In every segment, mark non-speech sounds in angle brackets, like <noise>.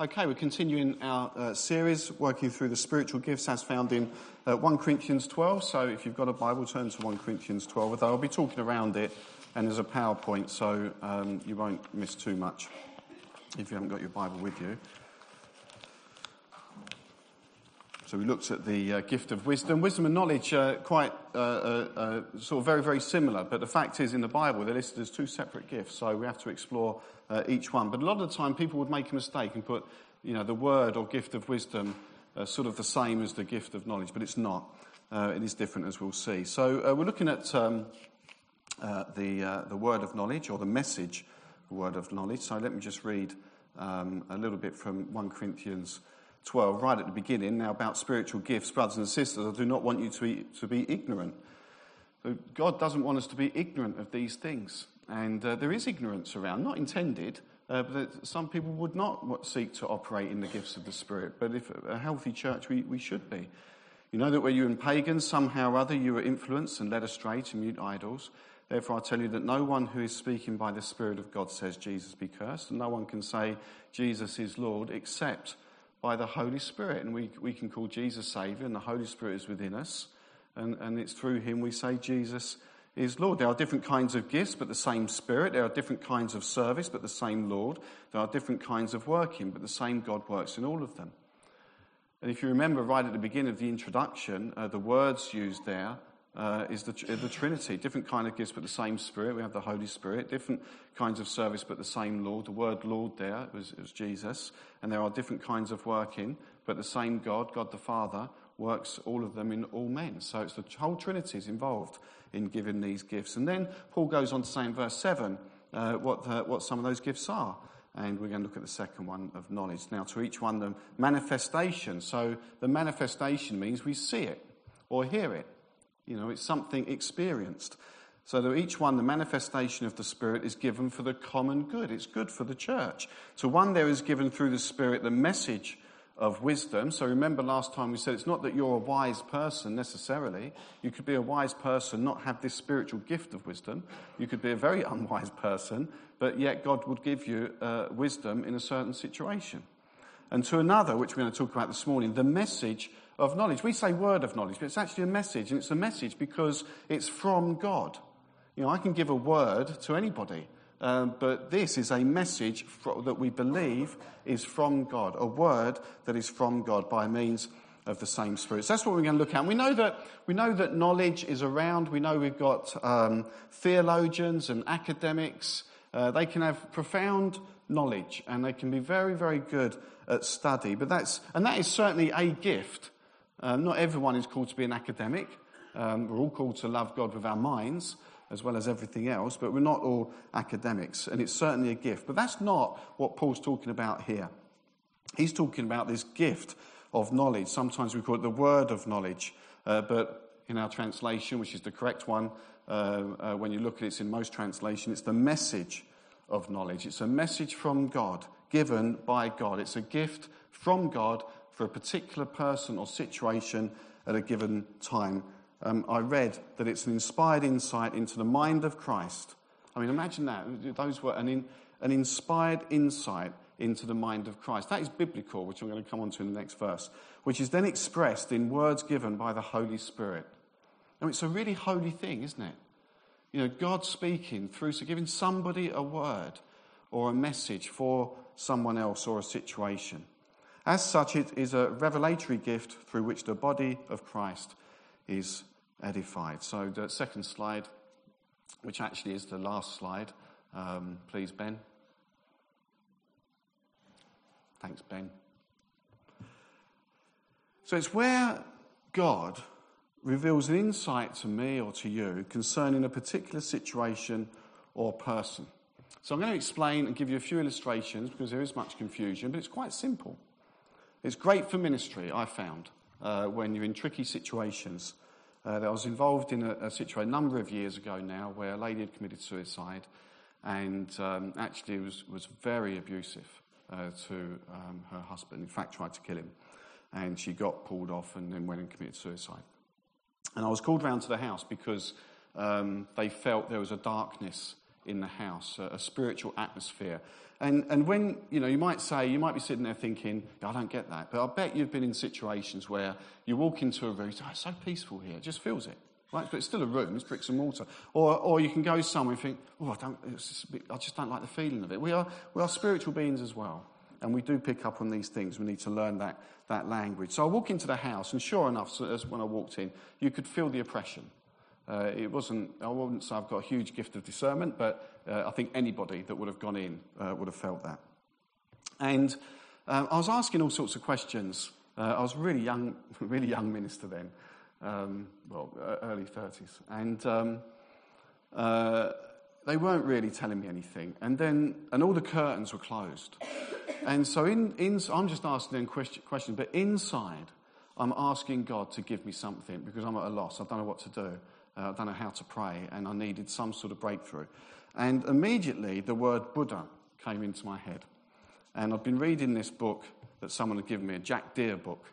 Okay, we're continuing our uh, series working through the spiritual gifts as found in uh, 1 Corinthians 12. So if you've got a Bible, turn to 1 Corinthians 12. Although I'll be talking around it and there's a PowerPoint, so um, you won't miss too much if you haven't got your Bible with you. So we looked at the uh, gift of wisdom. Wisdom and knowledge are quite uh, uh, uh, sort of very, very similar, but the fact is in the Bible they're listed as two separate gifts, so we have to explore uh, each one. But a lot of the time, people would make a mistake and put, you know, the word or gift of wisdom sort of the same as the gift of knowledge, but it's not. It is different, as we'll see. So we're looking at um, the the word of knowledge or the message, word of knowledge. So let me just read um, a little bit from 1 Corinthians 12, right at the beginning. Now about spiritual gifts, brothers and sisters, I do not want you to be to be ignorant. God doesn't want us to be ignorant of these things. And uh, there is ignorance around, not intended, uh, but some people would not seek to operate in the gifts of the Spirit. But if a healthy church, we, we should be. You know that when you and pagans, somehow or other, you were influenced and led astray to mute idols. Therefore, I tell you that no one who is speaking by the Spirit of God says, Jesus be cursed. And no one can say, Jesus is Lord, except by the Holy Spirit. And we, we can call Jesus Savior, and the Holy Spirit is within us. And, and it's through him we say, Jesus is Lord. There are different kinds of gifts, but the same Spirit. There are different kinds of service, but the same Lord. There are different kinds of working, but the same God works in all of them. And if you remember right at the beginning of the introduction, uh, the words used there uh, is the, the Trinity. Different kind of gifts, but the same Spirit. We have the Holy Spirit. Different kinds of service, but the same Lord. The word Lord there was, was Jesus. And there are different kinds of working, but the same God, God the Father, works all of them in all men. So it's the whole Trinity is involved in giving these gifts. And then Paul goes on to say in verse 7 uh, what, the, what some of those gifts are. And we're going to look at the second one of knowledge. Now, to each one, the manifestation. So the manifestation means we see it or hear it. You know, it's something experienced. So that each one, the manifestation of the Spirit is given for the common good. It's good for the church. To one, there is given through the Spirit the message of wisdom. So remember last time we said it's not that you're a wise person necessarily. You could be a wise person, not have this spiritual gift of wisdom. You could be a very <laughs> unwise person, but yet God would give you uh, wisdom in a certain situation. And to another, which we're going to talk about this morning, the message of knowledge. We say word of knowledge, but it's actually a message, and it's a message because it's from God. You know, I can give a word to anybody. Um, but this is a message that we believe is from God, a word that is from God by means of the same Spirit. So that's what we're going to look at. And we know that we know that knowledge is around. We know we've got um, theologians and academics. Uh, they can have profound knowledge and they can be very, very good at study. But that's and that is certainly a gift. Um, not everyone is called to be an academic. Um, we're all called to love God with our minds as well as everything else, but we're not all academics, and it's certainly a gift. But that's not what Paul's talking about here. He's talking about this gift of knowledge. Sometimes we call it the word of knowledge, uh, but in our translation, which is the correct one, uh, uh, when you look at it, it's in most translation, it's the message of knowledge. It's a message from God, given by God. It's a gift from God for a particular person or situation at a given time um, I read that it's an inspired insight into the mind of Christ. I mean, imagine that. Those were an, in, an inspired insight into the mind of Christ. That is biblical, which I'm going to come on to in the next verse, which is then expressed in words given by the Holy Spirit. And it's a really holy thing, isn't it? You know, God speaking through, so giving somebody a word or a message for someone else or a situation. As such, it is a revelatory gift through which the body of Christ is edified. So, the second slide, which actually is the last slide, um, please, Ben. Thanks, Ben. So, it's where God reveals an insight to me or to you concerning a particular situation or person. So, I'm going to explain and give you a few illustrations because there is much confusion, but it's quite simple. It's great for ministry, I found, uh, when you're in tricky situations uh, I was involved in a, a, situation a number of years ago now where a lady had committed suicide and um, actually was, was very abusive uh, to um, her husband. In fact, tried to kill him. And she got pulled off and then went and committed suicide. And I was called round to the house because um, they felt there was a darkness in the house, a, a spiritual atmosphere. And, and when, you know, you might say, you might be sitting there thinking, I don't get that. But I bet you've been in situations where you walk into a room, oh, it's so peaceful here, it just feels it. Right? But it's still a room, it's bricks and mortar. Or, or you can go somewhere and think, oh, I, don't, bit, I just don't like the feeling of it. We are, we are spiritual beings as well. And we do pick up on these things. We need to learn that, that language. So I walk into the house, and sure enough, so as when I walked in, you could feel the oppression. Uh, it wasn't, I wouldn't say I've got a huge gift of discernment, but uh, I think anybody that would have gone in uh, would have felt that. And um, I was asking all sorts of questions. Uh, I was really young, <laughs> really young minister then, um, well, early 30s. And um, uh, they weren't really telling me anything. And then, and all the curtains were closed. And so in, in, I'm just asking them questions, but inside, I'm asking God to give me something because I'm at a loss. I don't know what to do. Uh, I don't know how to pray, and I needed some sort of breakthrough. And immediately the word Buddha came into my head. And I've been reading this book that someone had given me, a Jack Deere book,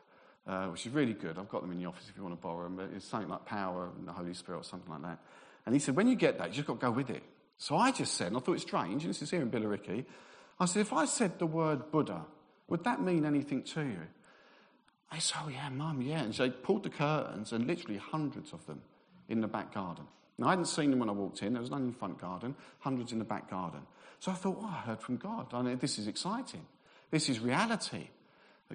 uh, which is really good. I've got them in the office if you want to borrow them. It's something like Power and the Holy Spirit or something like that. And he said, when you get that, you just got to go with it. So I just said, and I thought it's strange, and this is here in Billericay, I said, if I said the word Buddha, would that mean anything to you? They said, oh yeah, mum, yeah. And so they pulled the curtains, and literally hundreds of them in the back garden. Now, I hadn't seen them when I walked in. There was none in the front garden, hundreds in the back garden. So I thought, oh, I heard from God. I mean, this is exciting. This is reality.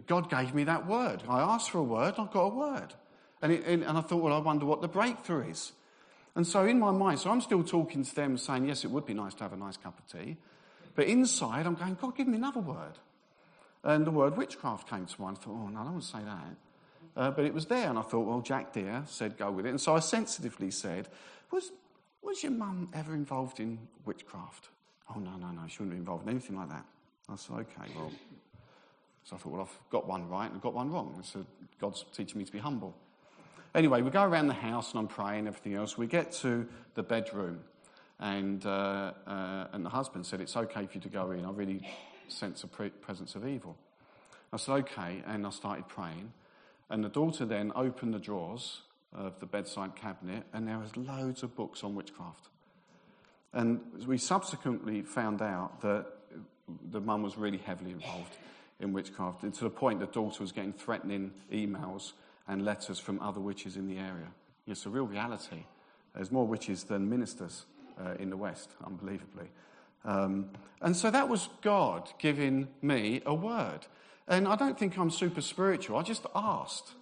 God gave me that word. I asked for a word, I got a word. And, it, and I thought, well, I wonder what the breakthrough is. And so in my mind, so I'm still talking to them saying, yes, it would be nice to have a nice cup of tea. But inside, I'm going, God, give me another word. And the word witchcraft came to mind. I thought, oh, no, I don't want to say that. Uh, but it was there, and I thought, well, Jack Deere said go with it. And so I sensitively said, was, was your mum ever involved in witchcraft? Oh, no, no, no, she wouldn't be involved in anything like that. I said, okay, well. So I thought, well, I've got one right and I've got one wrong. So God's teaching me to be humble. Anyway, we go around the house and I'm praying, and everything else. We get to the bedroom, and, uh, uh, and the husband said, It's okay for you to go in. I really sense of pre- presence of evil. I said, Okay, and I started praying. And the daughter then opened the drawers of the bedside cabinet, and there was loads of books on witchcraft. And we subsequently found out that the mum was really heavily involved in witchcraft, and to the point the daughter was getting threatening emails and letters from other witches in the area. It's a real reality. There's more witches than ministers uh, in the West, unbelievably. Um, and so that was God giving me a word. And I don't think I'm super spiritual. I just asked.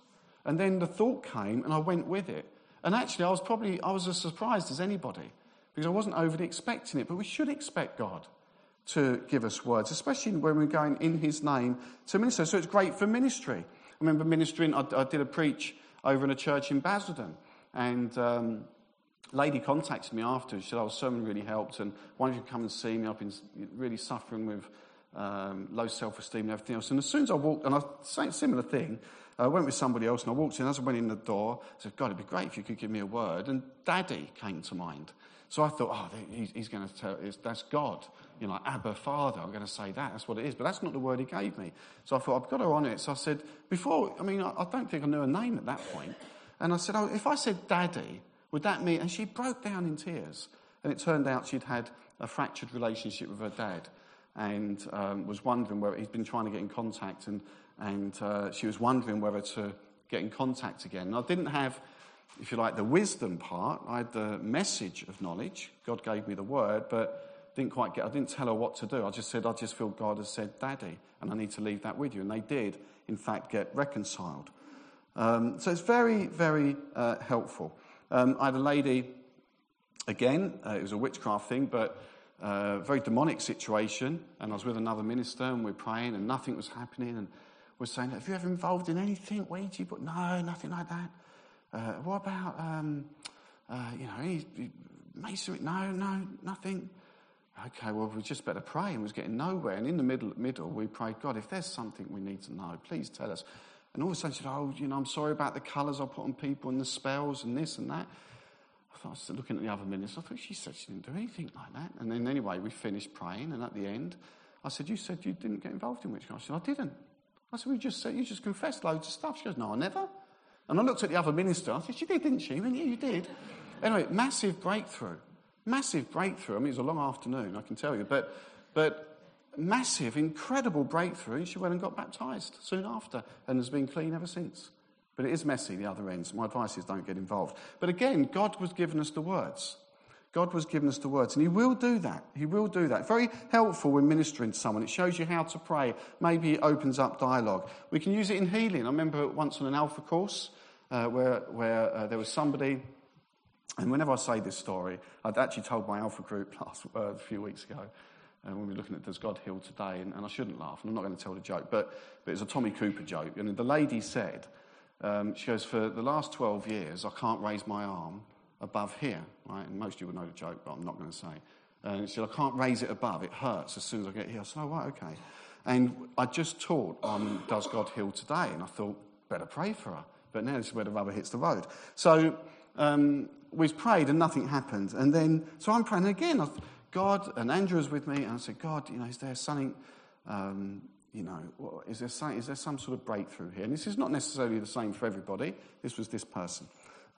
And then the thought came and I went with it. And actually, I was probably, I was as surprised as anybody because I wasn't overly expecting it. But we should expect God to give us words, especially when we're going in His name to minister. So it's great for ministry. I remember ministering, I, I did a preach over in a church in Basildon. And um, lady contacted me after. She said, "Oh, sermon really helped, and why don't you come and see me? I've been really suffering with um, low self-esteem and everything else. And as soon as I walked, and I same similar thing, I went with somebody else and I walked in. As I went in the door, I said, God, it'd be great if you could give me a word. And Daddy came to mind. So I thought, oh, he's going to tell, that's God. You know, Abba, Father. I'm going to say that. That's what it is. But that's not the word he gave me. So I thought, I've got to on it. So I said, before, I mean, I, I don't think I knew her name at that point. And I said, oh, if I said Daddy, would that mean? And she broke down in tears. And it turned out she'd had a fractured relationship with her dad and um, was wondering whether he'd been trying to get in contact, and, and uh, she was wondering whether to get in contact again. And I didn't have, if you like, the wisdom part. I had the message of knowledge. God gave me the word, but didn't quite get. I didn't tell her what to do. I just said, I just feel God has said, "Daddy," and I need to leave that with you. And they did, in fact, get reconciled. Um, so it's very, very uh, helpful. Um, I had a lady. Again, uh, it was a witchcraft thing, but uh, very demonic situation, and I was with another minister, and we are praying, and nothing was happening, and we're saying, "Have you ever involved in anything, Ouija?" But no, nothing like that. Uh, what about, um, uh, you know, any, masonry? No, no, nothing. Okay, well, we just better pray, and we was getting nowhere. And in the middle, middle, we prayed, God, if there's something we need to know, please tell us. And all of a sudden, she said, "Oh, you know, I'm sorry about the colours I put on people and the spells and this and that." I thought I was looking at the other minister. I thought she said she didn't do anything like that. And then anyway, we finished praying, and at the end, I said, "You said you didn't get involved in witchcraft." She said, "I didn't." I said, "We just said you just confessed loads of stuff." She goes, "No, I never." And I looked at the other minister. I said, "She did, didn't she?" I mean, yeah, you did. Anyway, massive breakthrough. Massive breakthrough. I mean, it was a long afternoon, I can tell you, but, but massive, incredible breakthrough. And she went and got baptized soon after and has been clean ever since. But it is messy, the other ends. My advice is don't get involved. But again, God was giving us the words. God was giving us the words, and He will do that. He will do that. Very helpful when ministering to someone. It shows you how to pray. Maybe it opens up dialogue. We can use it in healing. I remember once on an Alpha course uh, where, where uh, there was somebody, and whenever I say this story, I'd actually told my Alpha group <laughs> last, uh, a few weeks ago uh, when we were looking at Does God Heal Today, and, and I shouldn't laugh, and I'm not going to tell the joke, but, but it's a Tommy Cooper joke. And the lady said, um, she goes, For the last 12 years, I can't raise my arm above here, right? And most of you would know the joke, but I'm not going to say. And she said, I can't raise it above. It hurts as soon as I get here. I said, oh, right, okay. And I just taught on Does God Heal Today? And I thought, better pray for her. But now this is where the rubber hits the road. So um, we prayed and nothing happened. And then, so I'm praying again. I, God, and Andrew was with me, and I said, God, you know, is there something, um, you know, is there, some, is there some sort of breakthrough here? And this is not necessarily the same for everybody. This was this person.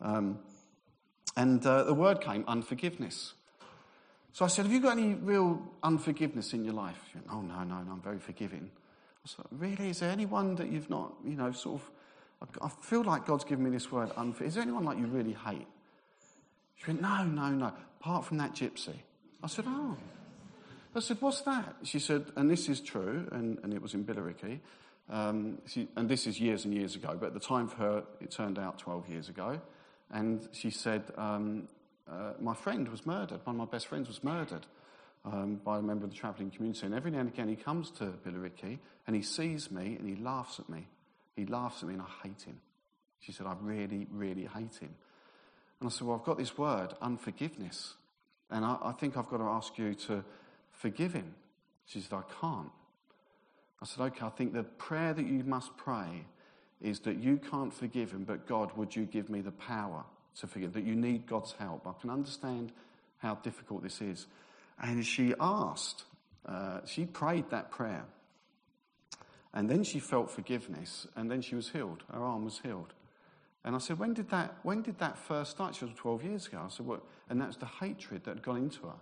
Um, and uh, the word came unforgiveness. So I said, Have you got any real unforgiveness in your life? Went, oh, no, no, no, I'm very forgiving. I said, Really? Is there anyone that you've not, you know, sort of, I feel like God's given me this word, unforgiveness. Is there anyone like you really hate? She went, No, no, no, apart from that gypsy. I said, Oh. I said, What's that? She said, And this is true, and, and it was in Billericay. Um, she, and this is years and years ago, but at the time for her, it turned out 12 years ago. And she said, um, uh, My friend was murdered. One of my best friends was murdered um, by a member of the travelling community. And every now and again he comes to Billericay and he sees me and he laughs at me. He laughs at me and I hate him. She said, I really, really hate him. And I said, Well, I've got this word, unforgiveness. And I, I think I've got to ask you to forgive him. She said, I can't. I said, Okay, I think the prayer that you must pray is that you can't forgive him, but God, would you give me the power to forgive? That you need God's help. I can understand how difficult this is. And she asked, uh, she prayed that prayer. And then she felt forgiveness, and then she was healed. Her arm was healed. And I said, when did that, when did that first start? She was 12 years ago. I said, what? And that's the hatred that had gone into her.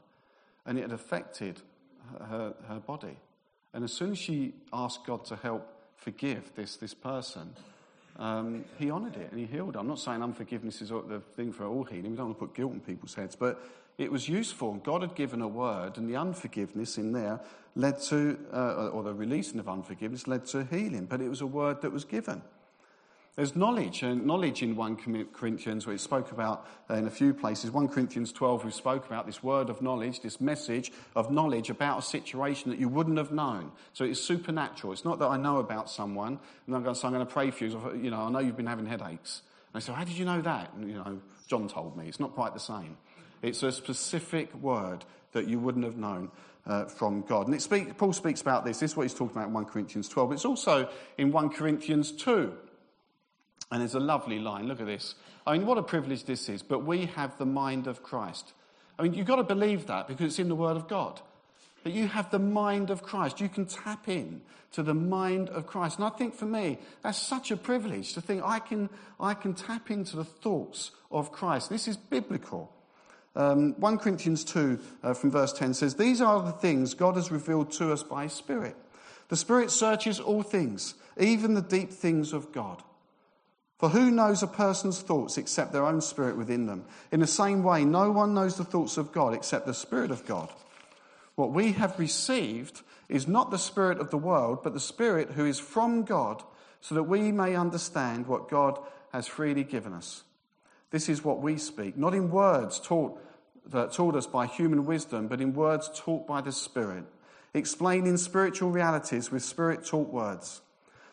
And it had affected her, her, her body. And as soon as she asked God to help forgive this, this person, um, he honoured it and he healed. I'm not saying unforgiveness is the thing for all healing. We don't want to put guilt in people's heads, but it was useful. God had given a word, and the unforgiveness in there led to, uh, or the releasing of unforgiveness led to healing. But it was a word that was given. There's knowledge, and knowledge in 1 Corinthians, where it spoke about uh, in a few places. 1 Corinthians 12, we spoke about this word of knowledge, this message of knowledge about a situation that you wouldn't have known. So it's supernatural. It's not that I know about someone, and I'm going to say, I'm going to pray for you. You know, I know you've been having headaches. And I say, how did you know that? And, you know, John told me. It's not quite the same. It's a specific word that you wouldn't have known. Uh, from God. And speak, Paul speaks about this. This is what he's talking about in 1 Corinthians 12. It's also in 1 Corinthians 2. And there's a lovely line. Look at this. I mean, what a privilege this is. But we have the mind of Christ. I mean, you've got to believe that because it's in the Word of God. That you have the mind of Christ. You can tap in to the mind of Christ. And I think for me, that's such a privilege to think I can, I can tap into the thoughts of Christ. This is biblical. Um, 1 Corinthians 2 uh, from verse 10 says, These are the things God has revealed to us by Spirit. The Spirit searches all things, even the deep things of God. For who knows a person's thoughts except their own spirit within them? In the same way, no one knows the thoughts of God except the Spirit of God. What we have received is not the Spirit of the world, but the Spirit who is from God, so that we may understand what God has freely given us. This is what we speak, not in words taught, taught us by human wisdom, but in words taught by the Spirit, explaining spiritual realities with Spirit taught words.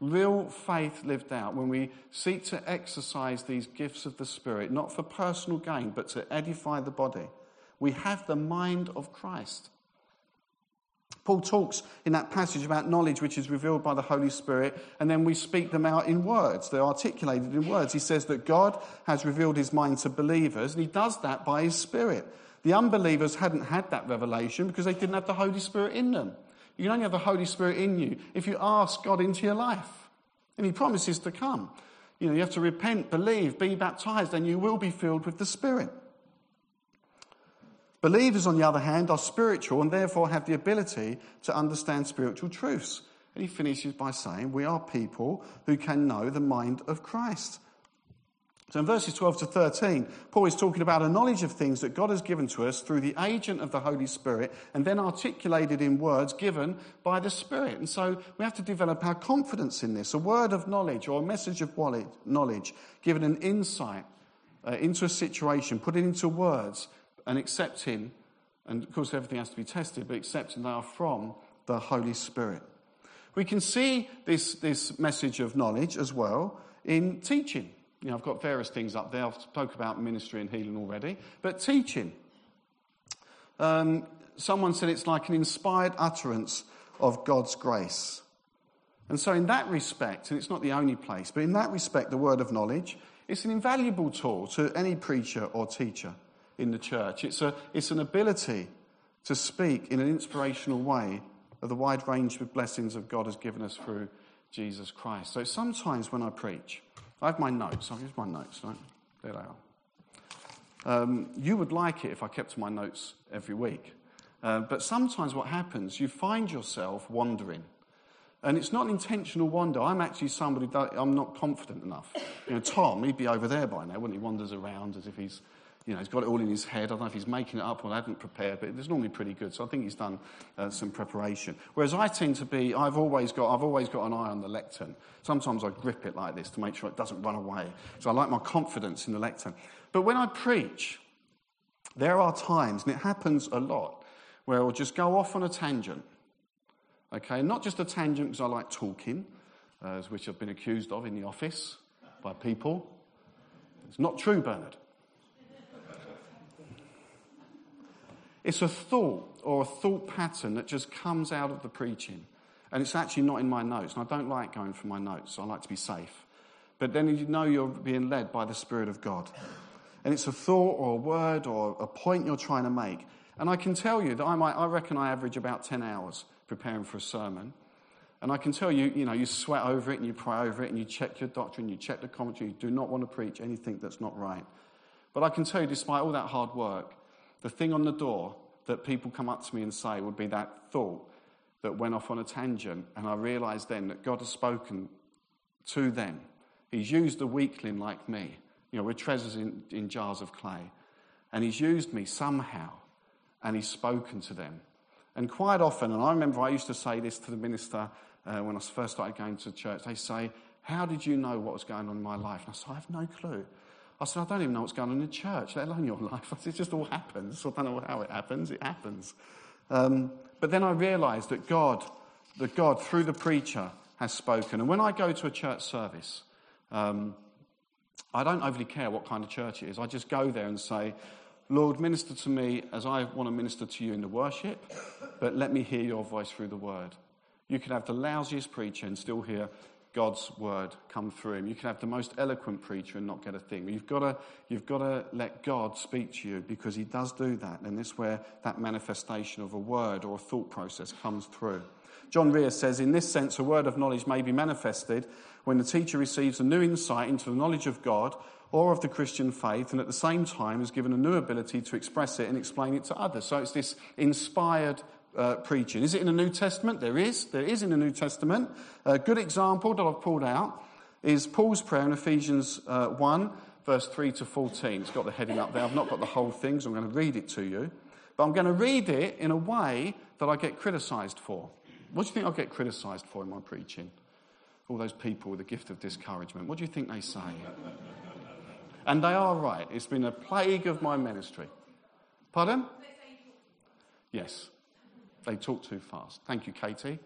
real faith lived out when we seek to exercise these gifts of the Spirit, not for personal gain, but to edify the body. We have the mind of Christ. Paul talks in that passage about knowledge which is revealed by the Holy Spirit, and then we speak them out in words. They're articulated in words. He says that God has revealed his mind to believers, and he does that by his Spirit. The unbelievers hadn't had that revelation because they didn't have the Holy Spirit in them. You only have the Holy Spirit in you if you ask God into your life, and he promises to come. You know, you have to repent, believe, be baptized, and you will be filled with the Spirit. Believers, on the other hand, are spiritual and therefore have the ability to understand spiritual truths. And he finishes by saying, We are people who can know the mind of Christ. So in verses 12 to 13, Paul is talking about a knowledge of things that God has given to us through the agent of the Holy Spirit and then articulated in words given by the Spirit. And so we have to develop our confidence in this. A word of knowledge or a message of knowledge, given an insight uh, into a situation, put it into words, and accepting, and of course everything has to be tested, but accepting they are from the Holy Spirit. We can see this, this message of knowledge as well in teaching. You know, I've got various things up there. I've spoke about ministry and healing already, but teaching. Um, someone said it's like an inspired utterance of God's grace. And so, in that respect, and it's not the only place, but in that respect, the word of knowledge, it's an invaluable tool to any preacher or teacher in the church. It's, a, it's an ability to speak in an inspirational way of the wide range of blessings of God has given us through Jesus Christ. So sometimes when I preach, I have my notes. I've used my notes, right? There they are. Um, you would like it if I kept my notes every week. Uh, but sometimes what happens, you find yourself wandering. And it's not an intentional wander. I'm actually somebody that I'm not confident enough. You know, Tom, he'd be over there by now, wouldn't he? Wanders around as if he's you know, he's got it all in his head. I don't know if he's making it up or hadn't prepared, but it's normally pretty good. So I think he's done uh, some preparation. Whereas I tend to be, I've always got, I've always got an eye on the lectern. Sometimes I grip it like this to make sure it doesn't run away. So I like my confidence in the lectern. But when I preach, there are times, and it happens a lot, where I'll just go off on a tangent. Okay, not just a tangent because I like talking, uh, which I've been accused of in the office by people. It's not true, Bernard. It's a thought or a thought pattern that just comes out of the preaching. And it's actually not in my notes. And I don't like going for my notes. I like to be safe. But then you know you're being led by the Spirit of God. And it's a thought or a word or a point you're trying to make. And I can tell you that I, might, I reckon I average about 10 hours preparing for a sermon. And I can tell you, you know, you sweat over it and you pray over it and you check your doctrine, you check the commentary. You do not want to preach anything that's not right. But I can tell you, despite all that hard work, the thing on the door that people come up to me and say would be that thought that went off on a tangent, and I realised then that God has spoken to them. He's used a weakling like me. You know, we're treasures in, in jars of clay. And He's used me somehow, and He's spoken to them. And quite often, and I remember I used to say this to the minister uh, when I first started going to church, they say, How did you know what was going on in my life? And I said, I have no clue. I said, I don't even know what's going on in the church, let alone your <laughs> life. I said, it just all happens. I don't know how it happens. It happens. Um, but then I realized that God, that God, through the preacher, has spoken. And when I go to a church service, um, I don't overly care what kind of church it is. I just go there and say, Lord, minister to me as I want to minister to you in the worship, but let me hear your voice through the word. You can have the lousiest preacher and still hear God's word come through him. You can have the most eloquent preacher and not get a thing. You've got to, you've got to let God speak to you because he does do that. And this is where that manifestation of a word or a thought process comes through. John Rea says, in this sense, a word of knowledge may be manifested when the teacher receives a new insight into the knowledge of God or of the Christian faith, and at the same time is given a new ability to express it and explain it to others. So it's this inspired uh, preaching. Is it in the New Testament? There is. There is in the New Testament. A good example that I've pulled out is Paul's prayer in Ephesians uh, 1, verse 3 to 14. It's got the heading up there. I've not got the whole thing, so I'm going to read it to you. But I'm going to read it in a way that I get criticised for. What do you think I get criticised for in my preaching? All those people with the gift of discouragement. What do you think they say? and they are right. It's been a plague of my ministry. Pardon? Yes. They talk too fast. Thank you, Katie.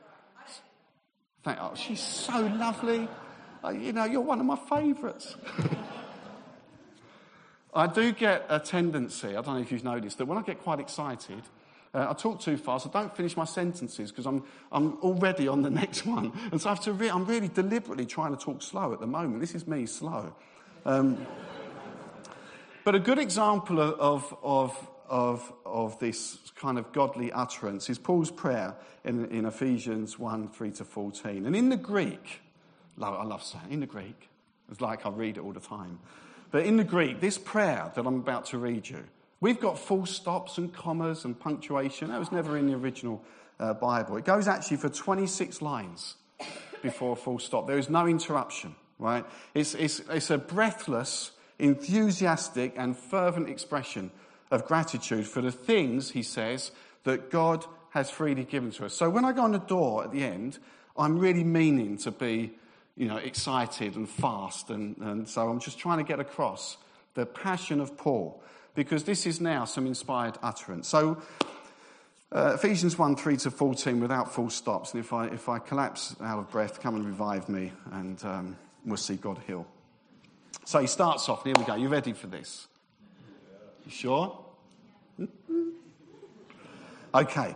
Thank, oh, she's so lovely. Uh, you know, you're one of my favourites. <laughs> I do get a tendency, I don't know if you've noticed, that when I get quite excited, Uh, I talk too fast. I don't finish my sentences because I'm, I'm already on the <laughs> next one. And so I have to re- I'm really deliberately trying to talk slow at the moment. This is me slow. Um, but a good example of, of, of, of this kind of godly utterance is Paul's prayer in, in Ephesians 1 3 to 14. And in the Greek, I love saying in the Greek, it's like I read it all the time. But in the Greek, this prayer that I'm about to read you, we've got full stops and commas and punctuation. That was never in the original uh, Bible. It goes actually for 26 lines before a full stop. There is no interruption, right? It's, it's, it's a breathless, enthusiastic, and fervent expression of gratitude for the things, he says, that God has freely given to us. So when I go on the door at the end, I'm really meaning to be, you know, excited and fast. And, and so I'm just trying to get across the passion of Paul because this is now some inspired utterance. So uh, Ephesians 1 3 to 14 without full stops. And if I, if I collapse out of breath, come and revive me and um, we'll see God heal. So he starts off. Here we go. You ready for this? You sure? Okay.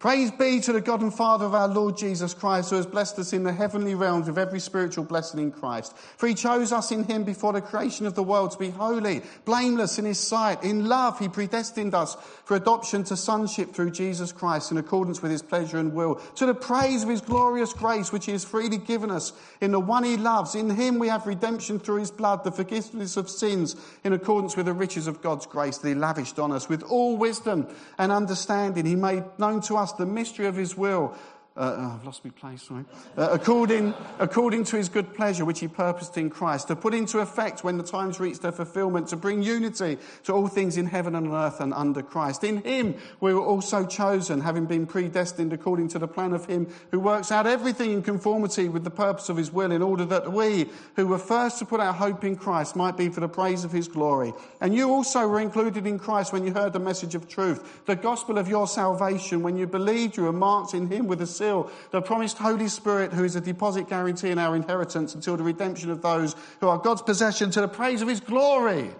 Praise be to the God and Father of our Lord Jesus Christ, who has blessed us in the heavenly realms with every spiritual blessing in Christ. For he chose us in him before the creation of the world to be holy, blameless in his sight. In love, he predestined us for adoption to sonship through Jesus Christ in accordance with his pleasure and will, to the praise of his glorious grace, which he has freely given us in the one he loves. In him we have redemption through his blood, the forgiveness of sins in accordance with the riches of God's grace that he lavished on us with all wisdom and understanding. He made known to us the mystery of his will uh, oh, I've lost my place, sorry. Uh, according, according to his good pleasure, which he purposed in Christ, to put into effect when the times reached their fulfillment, to bring unity to all things in heaven and on earth and under Christ. In him we were also chosen, having been predestined according to the plan of him who works out everything in conformity with the purpose of his will, in order that we, who were first to put our hope in Christ, might be for the praise of his glory. And you also were included in Christ when you heard the message of truth, the gospel of your salvation. When you believed, you were marked in him with a seal the promised Holy Spirit, who is a deposit guarantee in our inheritance until the redemption of those who are God's possession to the praise of his glory.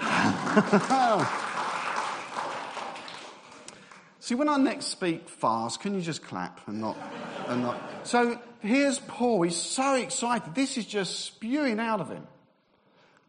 <laughs> See, when I next speak fast, can you just clap and not, and not? So here's Paul. He's so excited. This is just spewing out of him.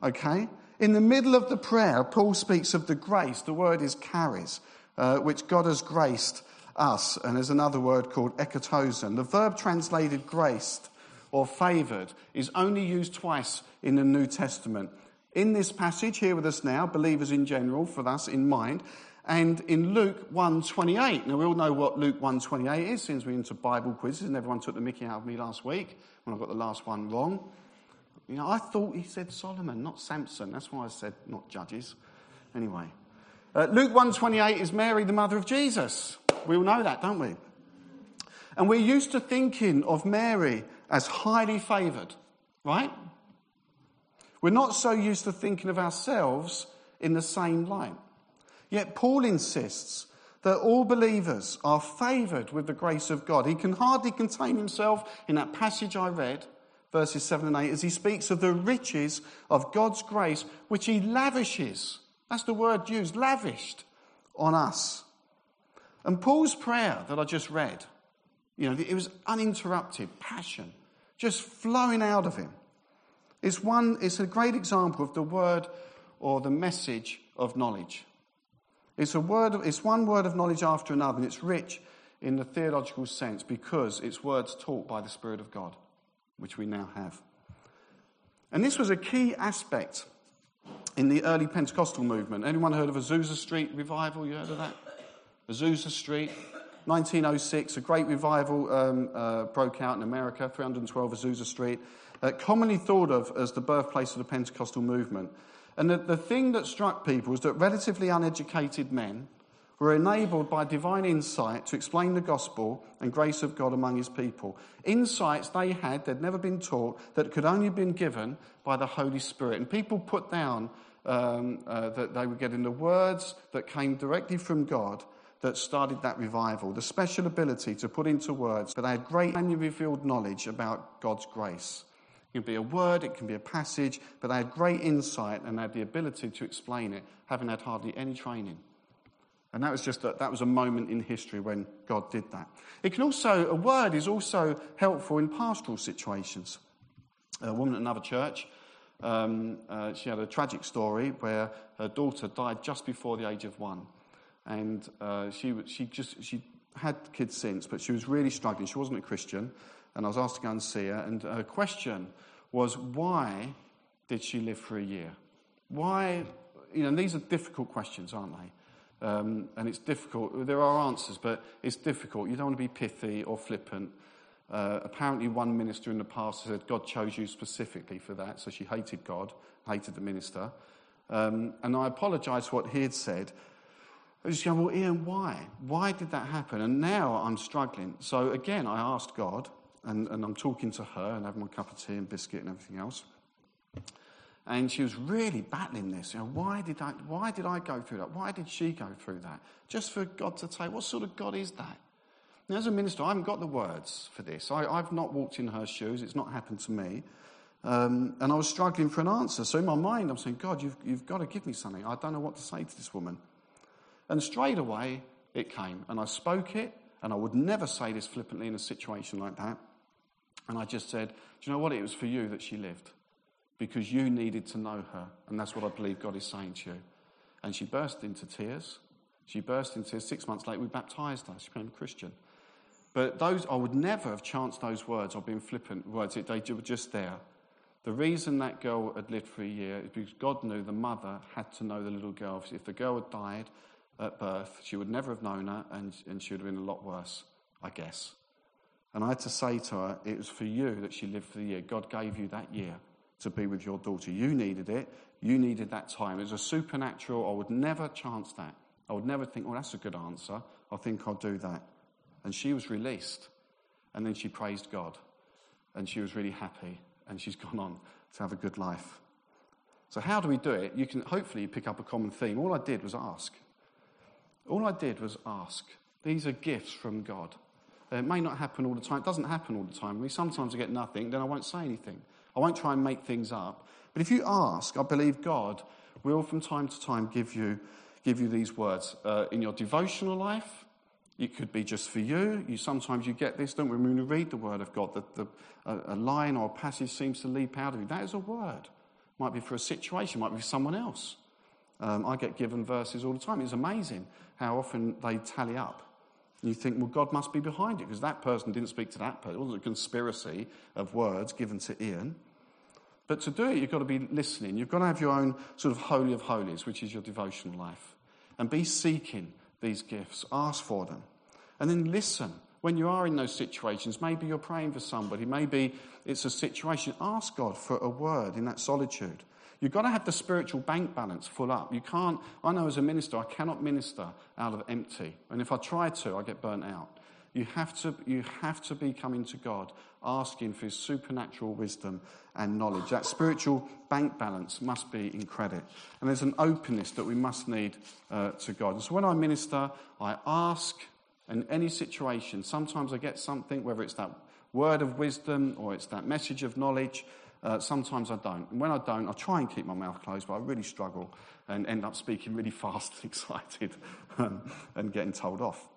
Okay? In the middle of the prayer, Paul speaks of the grace. The word is charis, uh, which God has graced us, and there's another word called ekatosen. The verb translated graced or favoured is only used twice in the New Testament. In this passage, here with us now, believers in general, for us in mind, and in Luke 1.28. Now, we all know what Luke 1.28 is, since we're into Bible quizzes, and everyone took the mickey out of me last week when I got the last one wrong. You know, I thought he said Solomon, not Samson. That's why I said not judges. Anyway, uh, Luke 1.28 is Mary, the mother of Jesus. We all know that, don't we? And we're used to thinking of Mary as highly favoured, right? We're not so used to thinking of ourselves in the same light. Yet Paul insists that all believers are favoured with the grace of God. He can hardly contain himself in that passage I read, verses 7 and 8, as he speaks of the riches of God's grace, which he lavishes. That's the word used, lavished on us. And Paul's prayer that I just read, you know, it was uninterrupted passion, just flowing out of him. It's, one, it's a great example of the word or the message of knowledge. It's, a word, it's one word of knowledge after another, and it's rich in the theological sense because it's words taught by the Spirit of God, which we now have. And this was a key aspect in the early Pentecostal movement. Anyone heard of Azusa Street revival? You heard of that? Azusa Street. 1906, a great revival um, uh, broke out in America, 312 Azusa Street, uh, commonly thought of as the birthplace of the Pentecostal movement. And the, the thing that struck people was that relatively uneducated men were enabled by divine insight to explain the gospel and grace of God among his people. Insights they had, they'd never been taught, that could only have been given by the Holy Spirit. And people put down um, uh, that they were getting the words that came directly from God that started that revival, the special ability to put into words, but they had great and revealed knowledge about God's grace. It can be a word, it can be a passage, but they had great insight and had the ability to explain it, having had hardly any training. And that was just a, that was a moment in history when God did that. It can also, a word is also helpful in pastoral situations. A woman at another church, um, uh, she had a tragic story where her daughter died just before the age of one. And uh, she, she just, she had kids since, but she was really struggling. She wasn't a Christian. And I was asked to go and see her. And her question was, why did she live for a year? Why, you know, these are difficult questions, aren't they? Um, and it's difficult. There are answers, but it's difficult. You don't want to be pithy or flippant. Uh, apparently, one minister in the past said God chose you specifically for that, so she hated God, hated the minister. Um, and I apologised for what he had said. I was going, well, Ian, why? Why did that happen? And now I'm struggling. So again, I asked God, and, and I'm talking to her and having my cup of tea and biscuit and everything else. And she was really battling this. You know, why did I, why did I go through that? Why did she go through that? Just for God to say, what sort of God is that? Now, as a minister, I haven't got the words for this. I, have not walked in her shoes. It's not happened to me. Um, and I was struggling for an answer. So in my mind, I'm saying, God, you've, you've got to give me something. I don't know what to say to this woman. And straight away, it came. And I spoke it. And I would never say this flippantly in a situation like that. And I just said, Do you know what? It was for you that she lived because you needed to know her. And that's what I believe God is saying to you. And she burst into tears. She burst into tears. Six months later, we baptized her. She became a Christian. But those, I would never have chanced those words or been flippant words. They were just there. The reason that girl had lived for a year is because God knew the mother had to know the little girl. If the girl had died at birth, she would never have known her and, and she would have been a lot worse, I guess. And I had to say to her, it was for you that she lived for the year. God gave you that year to be with your daughter. You needed it. You needed that time. It was a supernatural. I would never chance that. I would never think, well, that's a good answer. I think I'll do that. And she was released. And then she praised God. And she was really happy. And she's <laughs> gone on to have a good life. So, how do we do it? You can hopefully pick up a common theme. All I did was ask. All I did was ask. These are gifts from God. It may not happen all the time. It doesn't happen all the time. We sometimes I get nothing, then I won't say anything. I won't try and make things up. But if you ask, I believe God will from time to time give you, give you these words. Uh, in your devotional life, it could be just for you. You sometimes you get this, don't we? When we read the word of God, that the, a, a, line or a passage seems to leap out of you. That is a word. Might be for a situation, might be for someone else. Um, I get given verses all the time. It's amazing how often they tally up. You think, well, God must be behind it because that person didn't speak to that person. It wasn't a conspiracy of words given to Ian. But to do it, you've got to be listening. You've got to have your own sort of holy of holies, which is your devotional life. And be seeking these gifts. Ask for them. And then listen. When you are in those situations, maybe you're praying for somebody, maybe it's a situation. Ask God for a word in that solitude. You've got to have the spiritual bank balance full up. You can't, I know as a minister, I cannot minister out of empty. And if I try to, I get burnt out. You have to, you have to be coming to God, asking for his supernatural wisdom and knowledge. That spiritual bank balance must be in credit. And there's an openness that we must need uh, to God. And so when I minister, I ask in any situation. Sometimes I get something, whether it's that word of wisdom or it's that message of knowledge. Uh, sometimes I don't. And when I don't, I try and keep my mouth closed, but I really struggle and end up speaking really <laughs> fast and excited um, and getting told off.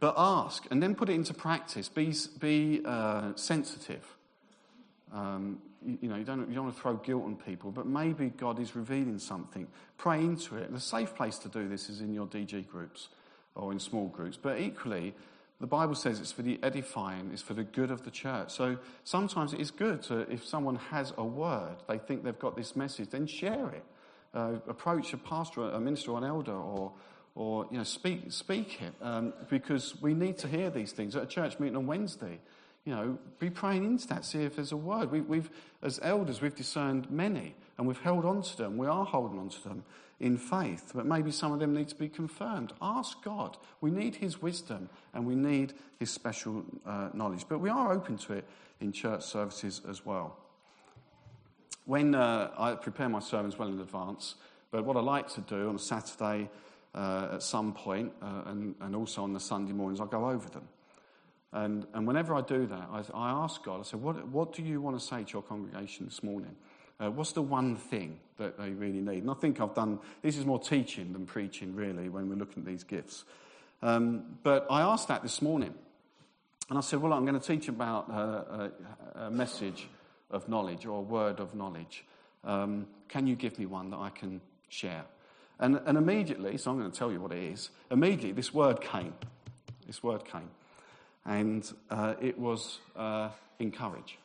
But ask and then put it into practice. Be, be uh, sensitive. Um, you, you, know, you don't, you don't want to throw guilt on people, but maybe God is revealing something. Pray into it. The safe place to do this is in your DG groups or in small groups. But equally, the Bible says it's for the edifying, it's for the good of the church. So sometimes it is good to, if someone has a word, they think they've got this message, then share it. Uh, approach a pastor, a minister, or an elder, or, or you know, speak, speak it, um, because we need to hear these things. At a church meeting on Wednesday, you know, be praying into that, see if there's a word. We, have as elders, we've discerned many, and we've held on to them. We are holding on to them in faith, but maybe some of them need to be confirmed. Ask God. We need His wisdom, and we need His special uh, knowledge. But we are open to it in church services as well. When uh, I prepare my sermons well in advance, but what I like to do on a Saturday uh, at some point, uh, and, and also on the Sunday mornings, I go over them. And, and whenever I do that, I, I ask God, I say, what, what do you want to say to your congregation this morning? Uh, what's the one thing that they really need? And I think I've done, this is more teaching than preaching, really, when we're looking at these gifts. Um, but I asked that this morning. And I said, Well, I'm going to teach about a, a, a message of knowledge or a word of knowledge. Um, can you give me one that I can share? And, and immediately, so I'm going to tell you what it is, immediately this word came. This word came. And uh, it was uh, encourage.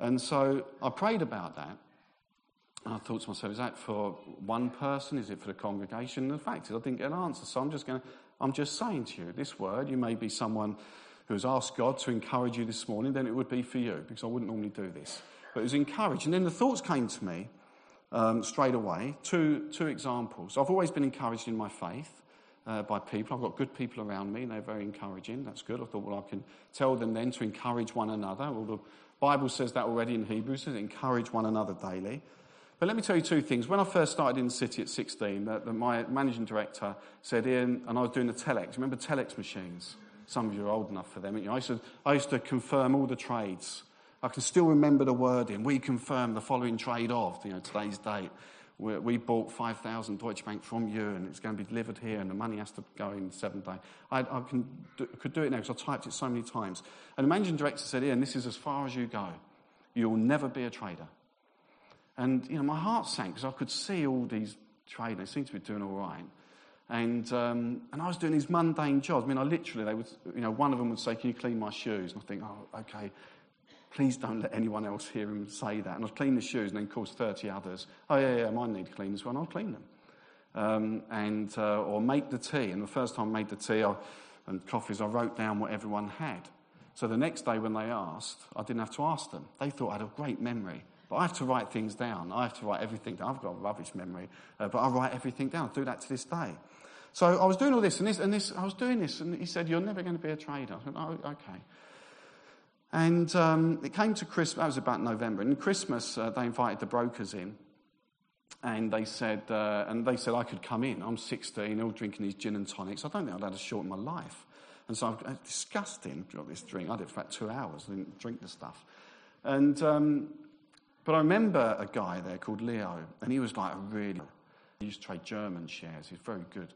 And so I prayed about that. And I thought to myself, is that for one person? Is it for the congregation? And the fact is, I didn't get an answer. So I'm just going to, I'm just saying to you, this word, you may be someone who has asked God to encourage you this morning, then it would be for you, because I wouldn't normally do this. But it was encouraged. And then the thoughts came to me um, straight away. Two, two examples. I've always been encouraged in my faith. Uh, by people. I've got good people around me, and they're very encouraging. That's good. I thought, well, I can tell them then to encourage one another. Well, the Bible says that already in Hebrews, says encourage one another daily. But let me tell you two things. When I first started in the city at 16, the, the, my managing director said, Ian, and I was doing the telex. Remember telex machines? Some of you are old enough for them. You? I used to, I used to confirm all the trades. I can still remember the wording. We confirm the following trade of, you know, today's date. We, we bought 5,000 Deutsche Bank from you and it's going to be delivered here and the money has to go in seven days. I, I can do, could do it now because I typed it so many times. And the managing director said, Ian, this is as far as you go. You'll never be a trader. And, you know, my heart sank because I could see all these traders. They seemed to be doing all right. And, um, and I was doing these mundane jobs. I mean, I literally, they would, you know, one of them would say, Can you clean my shoes? And I think, Oh, okay. Please don't let anyone else hear him say that. And I'd clean the shoes, and then, of course, 30 others. Oh, yeah, yeah, mine need to clean as well. I'll clean them. Um, and, uh, or make the tea. And the first time I made the tea I, and coffees, I wrote down what everyone had. So the next day when they asked, I didn't have to ask them. They thought I had a great memory. But I have to write things down. I have to write everything down. I've got a rubbish memory, uh, but I write everything down. I do that to this day. So I was doing all this and this, and this, I was doing this, and he said, You're never going to be a trader. I said, Oh, okay. And um, it came to Christmas, that was about November, and Christmas uh, they invited the brokers in. And they said, uh, and they said I could come in. I'm 16, all drinking these gin and tonics. I don't think I'd had a short in my life. And so I'm disgusting, got this drink. I did for about two hours. I didn't drink the stuff. And, um, but I remember a guy there called Leo, and he was like a really, he used to trade German shares. He's very good.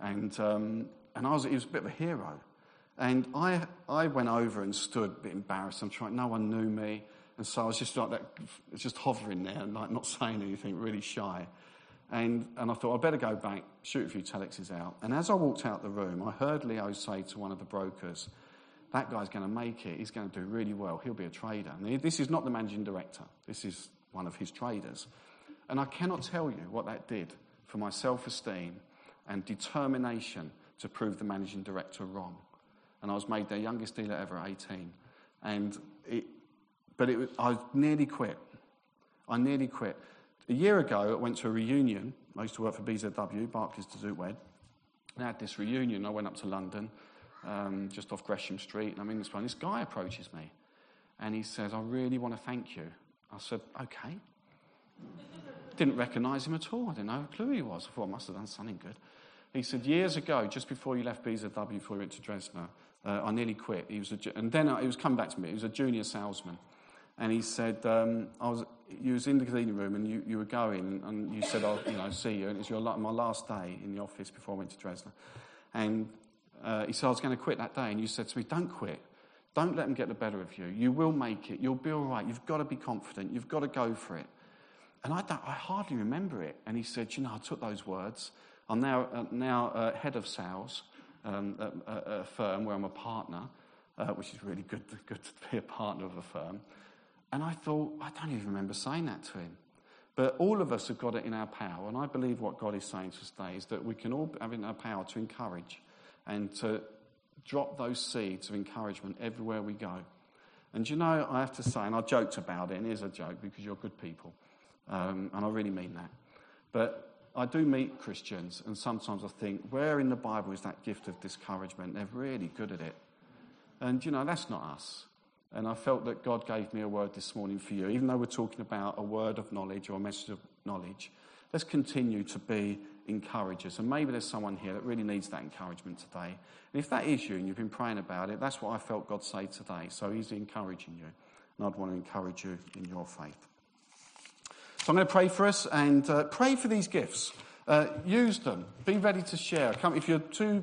And, um, and I was, he was a bit of a hero. And I, I went over and stood a bit embarrassed. I'm trying, no one knew me. And so I was just like that, just hovering there, like not saying anything, really shy. And, and I thought, I'd better go back, shoot a few telexes out. And as I walked out the room, I heard Leo say to one of the brokers, that guy's going to make it. He's going to do really well. He'll be a trader. And this is not the managing director. This is one of his traders. And I cannot tell you what that did for my self-esteem and determination to prove the managing director wrong and I was made their youngest dealer ever at 18. And it, but it, I nearly quit. I nearly quit. A year ago, I went to a reunion. I used to work for BZW, Barclays de Zoete Wedd. I had this reunion. I went up to London, um, just off Gresham Street, and I'm in this one. This guy approaches me, and he says, I really want to thank you. I said, okay. Didn't recognise him at all. I didn't know a clue who he was. I thought I must have done something good. He said, years ago, just before you left BZW, before you went to Dresdner, uh, I nearly quit. He was a, and then I, he was coming back to me. He was a junior salesman. And he said, um, I was, you was in the cleaning room and you, you were going and you said, I'll you know, see you. And it's your, my last day in the office before I went to Dresdner. And uh, he said, I was going to quit that day. And you said to me, don't quit. Don't let them get the better of you. You will make it. You'll be all right. You've got to be confident. You've got to go for it. And I, I hardly remember it. And he said, you know, I took those words. I'm now, uh, now uh, head of sales um, at, a firm where I'm a partner, uh, which is really good, good to be a partner of a firm. And I thought, I don't even remember saying that to him. But all of us have got it in our power. And I believe what God is saying to us today is that we can all have in our power to encourage and to drop those seeds of encouragement everywhere we go. And you know, I have to say, and I joked about it, and it is a joke because you're good people. Um, and I really mean that. But I do meet Christians, and sometimes I think, where in the Bible is that gift of discouragement? They're really good at it. And, you know, that's not us. And I felt that God gave me a word this morning for you. Even though we're talking about a word of knowledge or a message of knowledge, let's continue to be encouragers. And maybe there's someone here that really needs that encouragement today. And if that is you and you've been praying about it, that's what I felt God say today. So He's encouraging you. And I'd want to encourage you in your faith. So I'm going to pray for us and uh, pray for these gifts. Uh, use them. Be ready to share. Come, if you're too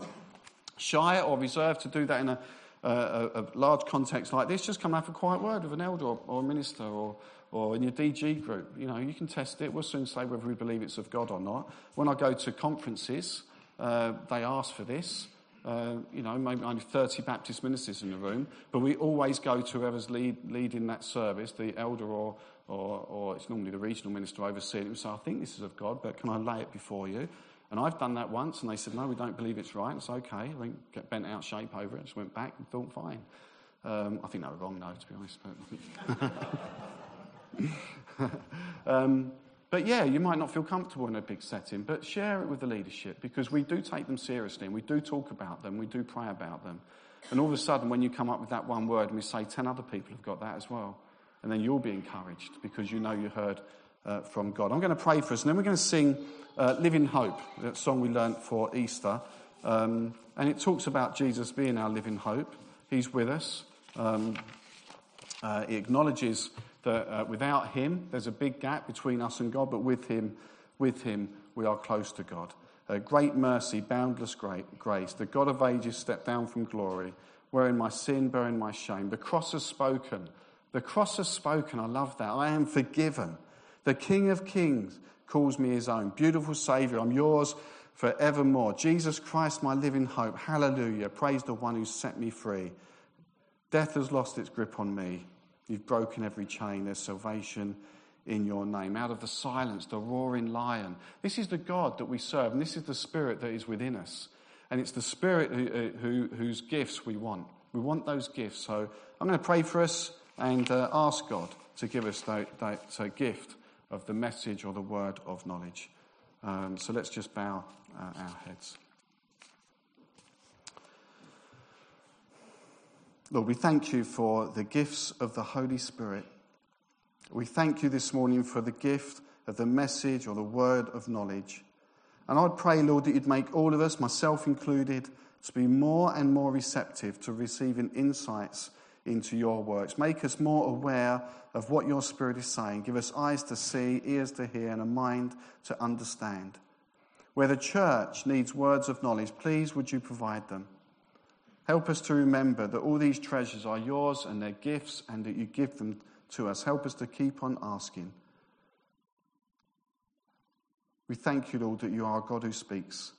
shy or reserved to do that in a, a, a large context like this, just come have a quiet word with an elder or, or a minister or, or in your DG group. You know, you can test it. We'll soon say whether we believe it's of God or not. When I go to conferences, uh, they ask for this. Uh, you know, maybe only 30 Baptist ministers in the room, but we always go to whoever's lead, leading that service, the elder or, or, or it's normally the regional minister overseeing it. Say, I think this is of God, but can I lay it before you? And I've done that once, and they said, no, we don't believe it's right. It's okay. I think get bent out shape over it. Just went back and thought, fine. Um, I think they were wrong, though, to be honest. But <laughs> um, but yeah, you might not feel comfortable in a big setting, but share it with the leadership because we do take them seriously and we do talk about them, we do pray about them. And all of a sudden, when you come up with that one word and we say 10 other people have got that as well, and then you'll be encouraged because you know you heard uh, from God. I'm going to pray for us, and then we're going to sing uh, Living Hope, that song we learnt for Easter. Um, and it talks about Jesus being our living hope. He's with us. Um, uh, he acknowledges that uh, without him, there's a big gap between us and God, but with him, with him, we are close to God. Great mercy, boundless great grace. The God of ages stepped down from glory, wearing my sin, bearing my shame. The cross has spoken. The cross has spoken. I love that. I am forgiven. The King of Kings calls me his own. Beautiful Saviour, I'm yours forevermore. Jesus Christ, my living hope. Hallelujah. Praise the one who set me free. Death has lost its grip on me. You've broken every chain. There's salvation in your name. Out of the silence, the roaring lion. This is the God that we serve, and this is the Spirit that is within us. And it's the Spirit who, uh, who, whose gifts we want. We want those gifts. So I'm going to pray for us and uh, ask God to give us that, that gift of the message or the word of knowledge. Um, so let's just bow uh, our heads. Lord, we thank you for the gifts of the Holy Spirit. We thank you this morning for the gift of the message or the word of knowledge. And I'd pray, Lord, that you'd make all of us, myself included, to be more and more receptive to receiving insights into your works. Make us more aware of what your Spirit is saying. Give us eyes to see, ears to hear, and a mind to understand. Where the church needs words of knowledge, please would you provide them. Help us to remember that all these treasures are yours and they're gifts and that you give them to us. Help us to keep on asking. We thank you, Lord, that you are a God who speaks.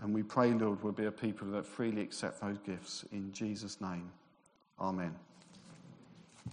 And we pray, Lord, we'll be a people that freely accept those gifts. In Jesus' name, amen.